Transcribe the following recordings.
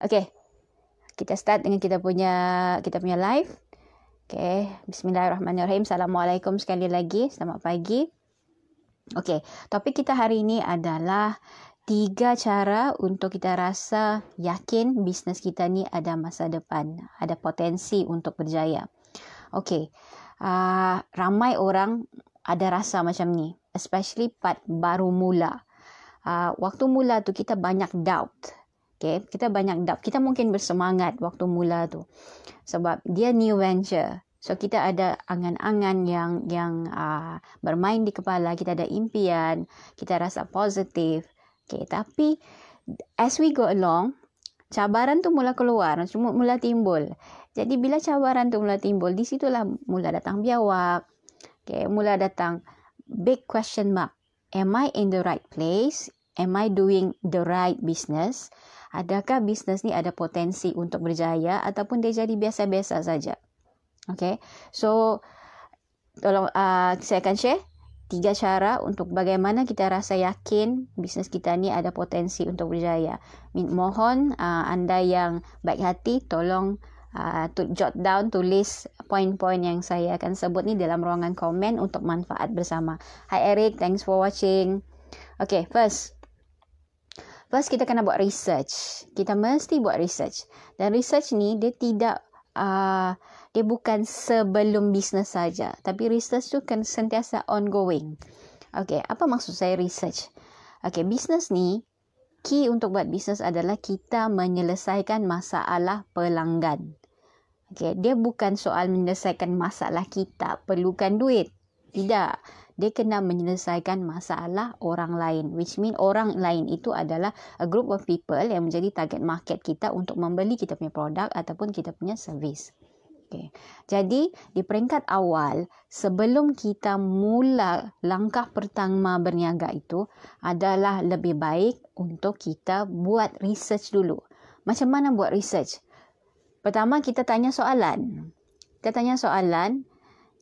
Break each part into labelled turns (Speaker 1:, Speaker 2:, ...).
Speaker 1: Okay. Kita start dengan kita punya kita punya live. Okay. Bismillahirrahmanirrahim. Assalamualaikum sekali lagi. Selamat pagi. Okay. Topik kita hari ini adalah tiga cara untuk kita rasa yakin bisnes kita ni ada masa depan. Ada potensi untuk berjaya. Okay. Uh, ramai orang ada rasa macam ni. Especially part baru mula. Uh, waktu mula tu kita banyak doubt. Okay, kita banyak doubt. Kita mungkin bersemangat waktu mula tu. Sebab dia new venture. So kita ada angan-angan yang yang uh, bermain di kepala, kita ada impian, kita rasa positif. Okay, tapi as we go along, cabaran tu mula keluar, mula timbul. Jadi bila cabaran tu mula timbul, di situlah mula datang biawak. Okay, mula datang big question mark. Am I in the right place? Am I doing the right business? Adakah bisnes ni ada potensi untuk berjaya ataupun dia jadi biasa-biasa saja. Okay, so tolong uh, saya akan share tiga cara untuk bagaimana kita rasa yakin bisnes kita ni ada potensi untuk berjaya. Mohon uh, anda yang baik hati tolong uh, to jot down tulis poin-poin yang saya akan sebut ni dalam ruangan komen untuk manfaat bersama. Hi Eric, thanks for watching. Okay, first First kita kena buat research. Kita mesti buat research. Dan research ni dia tidak uh, dia bukan sebelum bisnes saja, tapi research tu kan sentiasa ongoing. Okay, apa maksud saya research? Okay, bisnes ni key untuk buat bisnes adalah kita menyelesaikan masalah pelanggan. Okay, dia bukan soal menyelesaikan masalah kita perlukan duit. Tidak dia kena menyelesaikan masalah orang lain which mean orang lain itu adalah a group of people yang menjadi target market kita untuk membeli kita punya produk ataupun kita punya servis Okay. Jadi di peringkat awal sebelum kita mula langkah pertama berniaga itu adalah lebih baik untuk kita buat research dulu. Macam mana buat research? Pertama kita tanya soalan. Kita tanya soalan,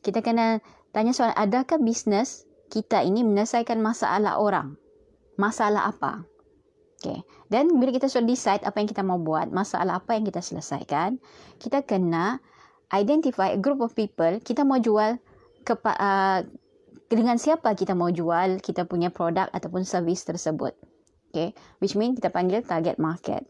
Speaker 1: kita kena tanya soalan adakah bisnes kita ini menyelesaikan masalah orang? Masalah apa? Okay. dan bila kita sudah decide apa yang kita mau buat masalah apa yang kita selesaikan kita kena identify a group of people kita mau jual ke uh, dengan siapa kita mau jual kita punya produk ataupun servis tersebut. Okay. which mean kita panggil target market.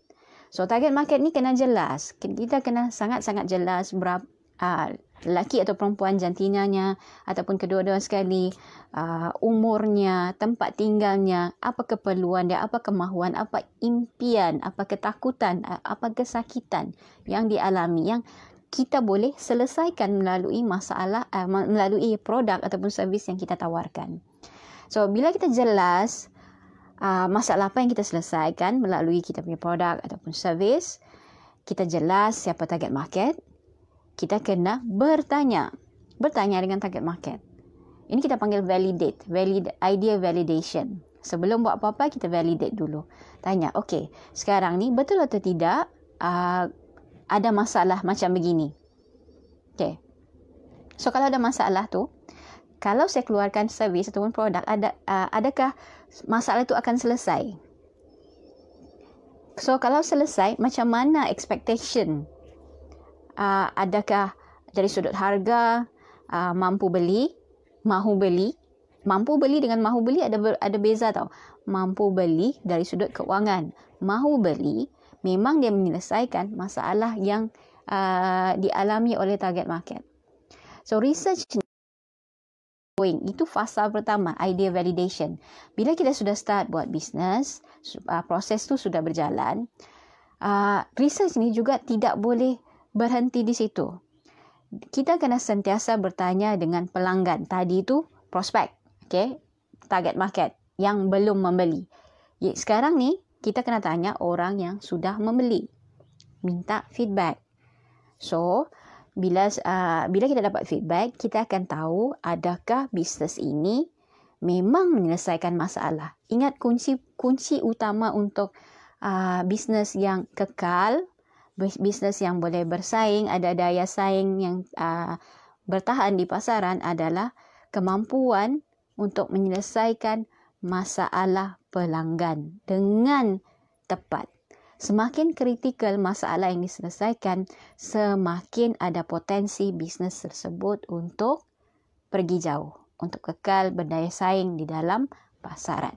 Speaker 1: So target market ni kena jelas. Kita kena sangat-sangat jelas berapa uh, lelaki atau perempuan jantinanya ataupun kedua-dua sekali uh, umurnya, tempat tinggalnya, apa keperluan dia, apa kemahuan, apa impian, apa ketakutan, uh, apa kesakitan yang dialami yang kita boleh selesaikan melalui masalah uh, melalui produk ataupun servis yang kita tawarkan. So bila kita jelas uh, masalah apa yang kita selesaikan melalui kita punya produk ataupun servis, kita jelas siapa target market, kita kena bertanya. Bertanya dengan target market. Ini kita panggil validate. Valid, idea validation. Sebelum buat apa-apa, kita validate dulu. Tanya, okay, sekarang ni betul atau tidak uh, ada masalah macam begini? Okay. So, kalau ada masalah tu, kalau saya keluarkan servis ataupun produk, ada, uh, adakah masalah itu akan selesai? So, kalau selesai, macam mana expectation uh, adakah dari sudut harga uh, mampu beli, mahu beli, mampu beli dengan mahu beli ada ada beza tau. Mampu beli dari sudut keuangan, mahu beli memang dia menyelesaikan masalah yang uh, dialami oleh target market. So research itu fasa pertama, idea validation. Bila kita sudah start buat bisnes, uh, proses tu sudah berjalan, uh, research ni juga tidak boleh berhenti di situ. Kita kena sentiasa bertanya dengan pelanggan. Tadi itu prospek, okay? target market yang belum membeli. Sekarang ni kita kena tanya orang yang sudah membeli. Minta feedback. So, bila uh, bila kita dapat feedback, kita akan tahu adakah bisnes ini memang menyelesaikan masalah. Ingat kunci kunci utama untuk uh, bisnes yang kekal bisnes yang boleh bersaing, ada daya saing yang uh, bertahan di pasaran adalah kemampuan untuk menyelesaikan masalah pelanggan dengan tepat. Semakin kritikal masalah yang diselesaikan, semakin ada potensi bisnes tersebut untuk pergi jauh, untuk kekal berdaya saing di dalam pasaran.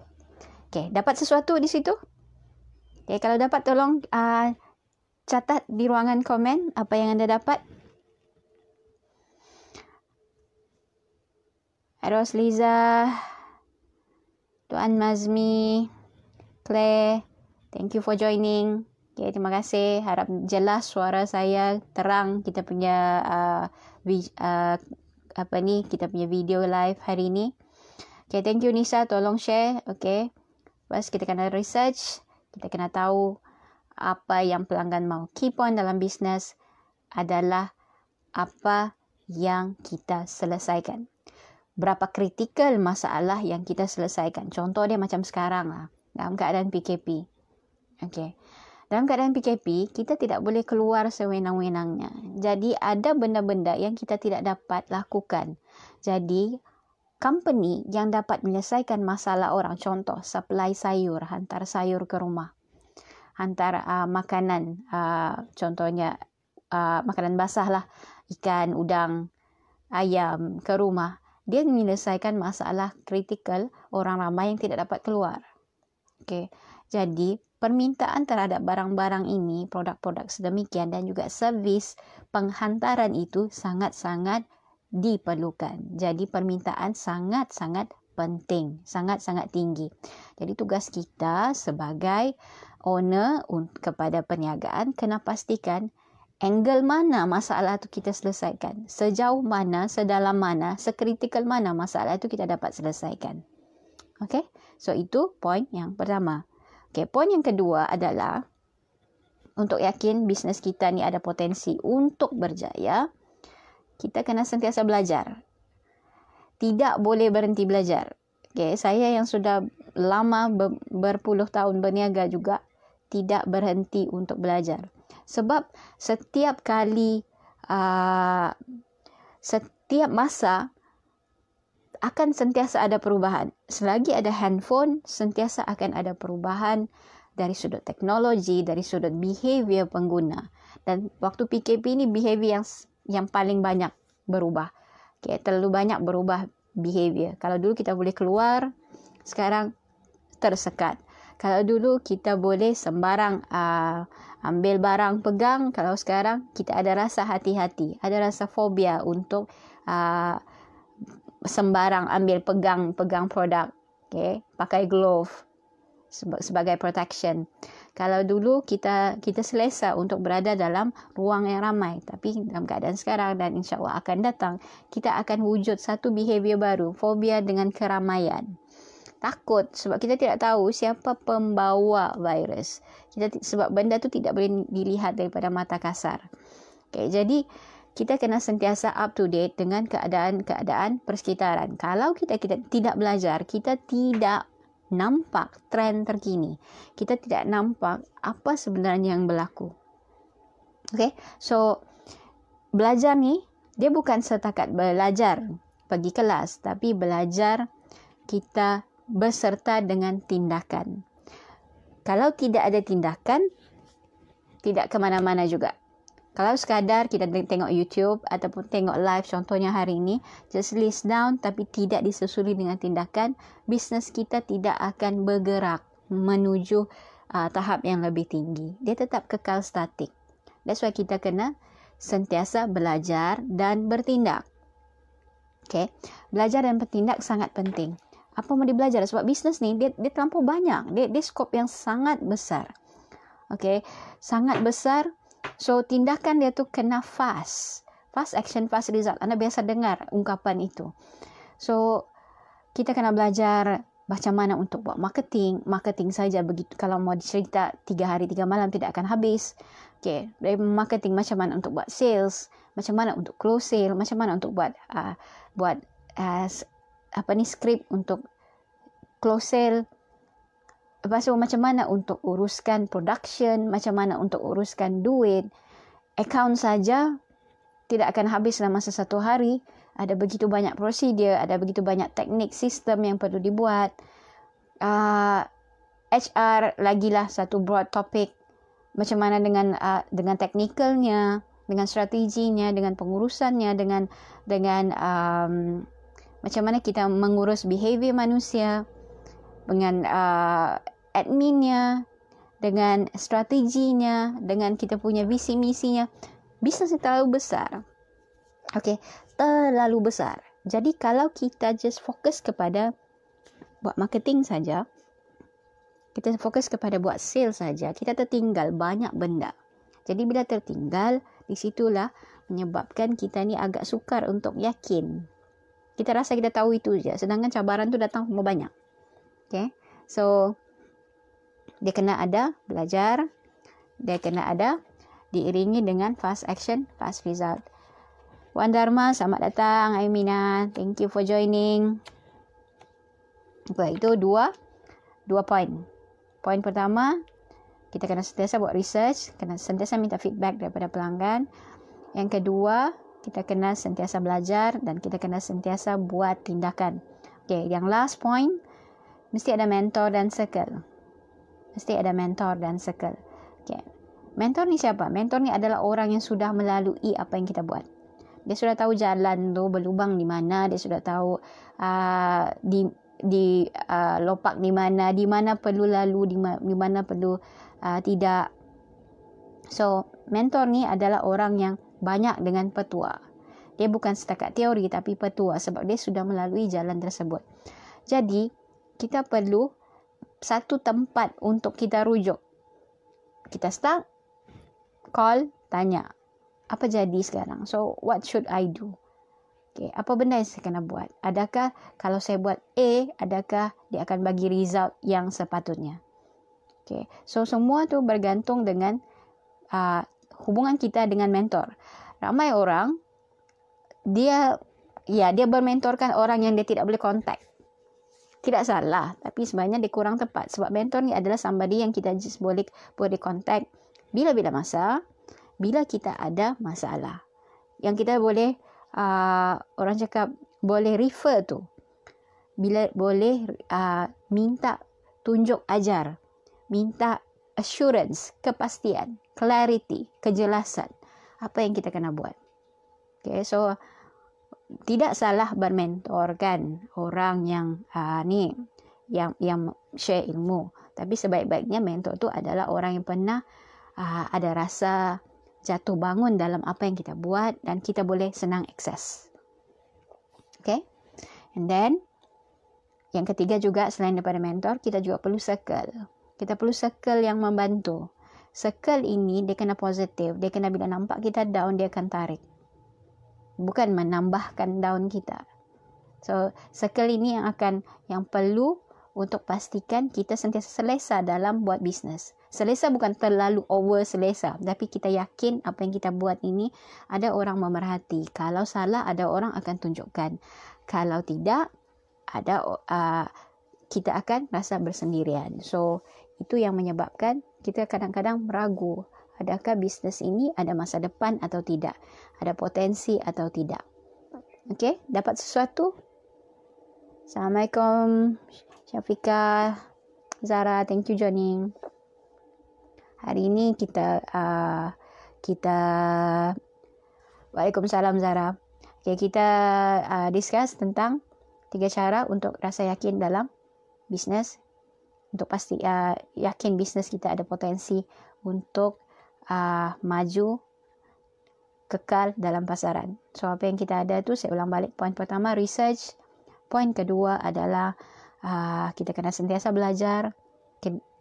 Speaker 1: Okey, dapat sesuatu di situ? Okey, kalau dapat tolong uh, catat di ruangan komen apa yang anda dapat. Eros Liza, Tuan Mazmi, Claire, thank you for joining. Okay, terima kasih. Harap jelas suara saya terang kita punya uh, vi- uh, apa ni kita punya video live hari ini. Okay, thank you Nisa. Tolong share. Okay. Lepas kita kena research. Kita kena tahu apa yang pelanggan mau. Key point dalam bisnes adalah apa yang kita selesaikan berapa kritikal masalah yang kita selesaikan. Contoh dia macam sekarang lah. Dalam keadaan PKP. Okay. Dalam keadaan PKP, kita tidak boleh keluar sewenang-wenangnya. Jadi, ada benda-benda yang kita tidak dapat lakukan. Jadi, company yang dapat menyelesaikan masalah orang, contoh, supply sayur, hantar sayur ke rumah. Hantar uh, makanan, uh, contohnya, uh, makanan basah lah, ikan, udang, ayam ke rumah dia menyelesaikan masalah kritikal orang ramai yang tidak dapat keluar. Okey. Jadi, permintaan terhadap barang-barang ini, produk-produk sedemikian dan juga servis penghantaran itu sangat-sangat diperlukan. Jadi, permintaan sangat-sangat penting, sangat-sangat tinggi. Jadi, tugas kita sebagai owner kepada perniagaan kena pastikan angle mana masalah tu kita selesaikan. Sejauh mana, sedalam mana, sekritikal mana masalah tu kita dapat selesaikan. Okay, so itu point yang pertama. Okay, point yang kedua adalah untuk yakin bisnes kita ni ada potensi untuk berjaya, kita kena sentiasa belajar. Tidak boleh berhenti belajar. Okay, saya yang sudah lama berpuluh tahun berniaga juga tidak berhenti untuk belajar. Sebab setiap kali uh, setiap masa akan sentiasa ada perubahan. Selagi ada handphone sentiasa akan ada perubahan dari sudut teknologi dari sudut behavior pengguna. Dan waktu PKP ini behavior yang yang paling banyak berubah. Okay, terlalu banyak berubah behavior. Kalau dulu kita boleh keluar sekarang tersekat kalau dulu kita boleh sembarang uh, ambil barang pegang, kalau sekarang kita ada rasa hati-hati, ada rasa fobia untuk uh, sembarang ambil pegang pegang produk, okay? pakai glove sebagai protection. Kalau dulu kita kita selesa untuk berada dalam ruang yang ramai, tapi dalam keadaan sekarang dan insya Allah akan datang, kita akan wujud satu behavior baru, fobia dengan keramaian takut sebab kita tidak tahu siapa pembawa virus. Kita sebab benda tu tidak boleh dilihat daripada mata kasar. Okay, jadi kita kena sentiasa up to date dengan keadaan-keadaan persekitaran. Kalau kita kita tidak belajar, kita tidak nampak trend terkini. Kita tidak nampak apa sebenarnya yang berlaku. Okay, so belajar ni dia bukan setakat belajar pergi kelas, tapi belajar kita beserta dengan tindakan. Kalau tidak ada tindakan, tidak ke mana-mana juga. Kalau sekadar kita tengok YouTube ataupun tengok live contohnya hari ini, just list down tapi tidak disusuli dengan tindakan, bisnes kita tidak akan bergerak menuju uh, tahap yang lebih tinggi. Dia tetap kekal statik. That's why kita kena sentiasa belajar dan bertindak. Okay. Belajar dan bertindak sangat penting apa mau belajar sebab bisnes ni dia dia terlampau banyak. Dia dia skop yang sangat besar. Okey sangat besar. So tindakan dia tu kena fast. Fast action fast result. Anda biasa dengar ungkapan itu. So kita kena belajar macam mana untuk buat marketing. Marketing saja begitu. Kalau mau dicerita tiga hari tiga malam tidak akan habis. Okey marketing macam mana untuk buat sales? Macam mana untuk close sale? Macam mana untuk buat uh, buat uh, apa ni skrip untuk close sale. Lepas tu macam mana untuk uruskan production macam mana untuk uruskan duit. Account saja tidak akan habis dalam masa satu hari. Ada begitu banyak prosedur ada begitu banyak teknik sistem yang perlu dibuat. Uh, HR lagilah satu broad topic. Macam mana dengan uh, dengan teknikalnya, dengan strateginya, dengan pengurusannya, dengan dengan um, macam mana kita mengurus behavior manusia, dengan uh, adminnya, dengan strateginya, dengan kita punya visi misinya. Bisnes terlalu besar. Okay, terlalu besar. Jadi kalau kita just fokus kepada buat marketing saja, kita fokus kepada buat sales saja, kita tertinggal banyak benda. Jadi bila tertinggal, di situlah menyebabkan kita ni agak sukar untuk yakin. Kita rasa kita tahu itu saja, sedangkan cabaran tu datang semua banyak. Okay, so dia kena ada belajar, dia kena ada diiringi dengan fast action, fast result. Wan Dharma, selamat datang. Aimina, thank you for joining. Okay, itu dua, dua point. Poin pertama, kita kena sentiasa buat research, kena sentiasa minta feedback daripada pelanggan. Yang kedua, kita kena sentiasa belajar dan kita kena sentiasa buat tindakan. Okay, yang last point, mesti ada mentor dan circle. Mesti ada mentor dan circle. Okay. Mentor ni siapa? Mentor ni adalah orang yang sudah melalui apa yang kita buat. Dia sudah tahu jalan tu berlubang di mana, dia sudah tahu uh, di di uh, lopak di mana di mana perlu lalu di, ma- di mana perlu uh, tidak so mentor ni adalah orang yang banyak dengan petua. Dia bukan setakat teori tapi petua sebab dia sudah melalui jalan tersebut. Jadi kita perlu satu tempat untuk kita rujuk. Kita start call tanya. Apa jadi sekarang? So what should i do? Okay, apa benda yang saya kena buat? Adakah kalau saya buat A, adakah dia akan bagi result yang sepatutnya? Okay, so semua tu bergantung dengan uh, hubungan kita dengan mentor. Ramai orang dia ya dia bermentorkan orang yang dia tidak boleh kontak. Tidak salah, tapi sebenarnya dia kurang tepat sebab mentor ni adalah somebody yang kita just boleh boleh kontak bila-bila masa, bila kita ada masalah. Yang kita boleh uh, orang cakap boleh refer tu bila boleh uh, minta tunjuk ajar minta assurance kepastian clarity kejelasan apa yang kita kena buat okay so tidak salah bermentor kan orang yang uh, ni yang yang share ilmu tapi sebaik-baiknya mentor tu adalah orang yang pernah uh, ada rasa jatuh bangun dalam apa yang kita buat dan kita boleh senang akses. Okay. And then, yang ketiga juga selain daripada mentor, kita juga perlu circle. Kita perlu circle yang membantu. Circle ini dia kena positif. Dia kena bila nampak kita down, dia akan tarik. Bukan menambahkan down kita. So, circle ini yang akan, yang perlu untuk pastikan kita sentiasa selesa dalam buat bisnes. Selesa bukan terlalu over selesa. Tapi kita yakin apa yang kita buat ini ada orang memerhati. Kalau salah ada orang akan tunjukkan. Kalau tidak ada uh, kita akan rasa bersendirian. So itu yang menyebabkan kita kadang-kadang meragu. Adakah bisnes ini ada masa depan atau tidak? Ada potensi atau tidak? Okay, dapat sesuatu? Assalamualaikum Syafiqah Zara, thank you joining hari ini kita uh, kita Waalaikumsalam Zara. Okay, kita uh, discuss tentang tiga cara untuk rasa yakin dalam bisnes untuk pasti uh, yakin bisnes kita ada potensi untuk uh, maju kekal dalam pasaran. So apa yang kita ada tu saya ulang balik poin pertama research, poin kedua adalah uh, kita kena sentiasa belajar.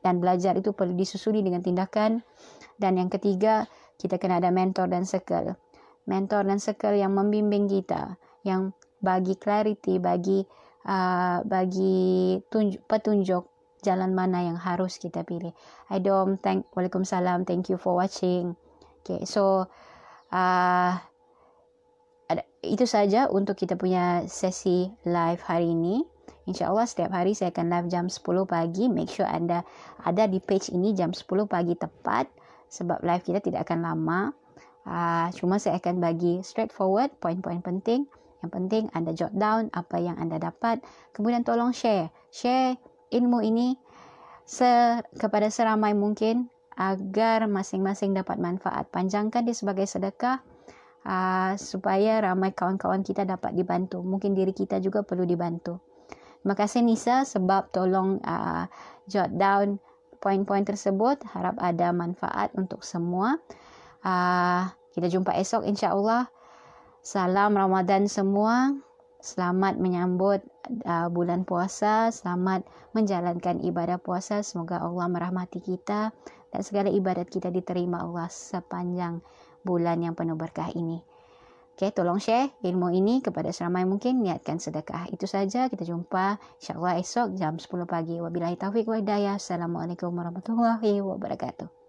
Speaker 1: Dan belajar itu perlu disusuli dengan tindakan. Dan yang ketiga kita kena ada mentor dan circle. Mentor dan circle yang membimbing kita yang bagi clarity bagi uh, bagi tunjuk, petunjuk jalan mana yang harus kita pilih Aidom thank Waalaikumsalam thank you for watching okay so uh, itu saja untuk kita punya sesi live hari ini InsyaAllah setiap hari saya akan live jam 10 pagi. Make sure anda ada di page ini jam 10 pagi tepat. Sebab live kita tidak akan lama. Uh, cuma saya akan bagi straightforward poin-poin penting. Yang penting anda jot down apa yang anda dapat. Kemudian tolong share. Share ilmu ini se kepada seramai mungkin agar masing-masing dapat manfaat. Panjangkan dia sebagai sedekah uh, supaya ramai kawan-kawan kita dapat dibantu. Mungkin diri kita juga perlu dibantu. Terima kasih Nisa sebab tolong uh, jot down poin-poin tersebut. Harap ada manfaat untuk semua. Uh, kita jumpa esok insya-Allah. Salam Ramadan semua. Selamat menyambut uh, bulan puasa, selamat menjalankan ibadah puasa. Semoga Allah merahmati kita dan segala ibadat kita diterima Allah sepanjang bulan yang penuh berkah ini. Okay, tolong share ilmu ini kepada seramai mungkin. Niatkan sedekah. Itu saja. Kita jumpa insyaAllah esok jam 10 pagi. Wabillahi taufiq wa hidayah. Assalamualaikum warahmatullahi wabarakatuh.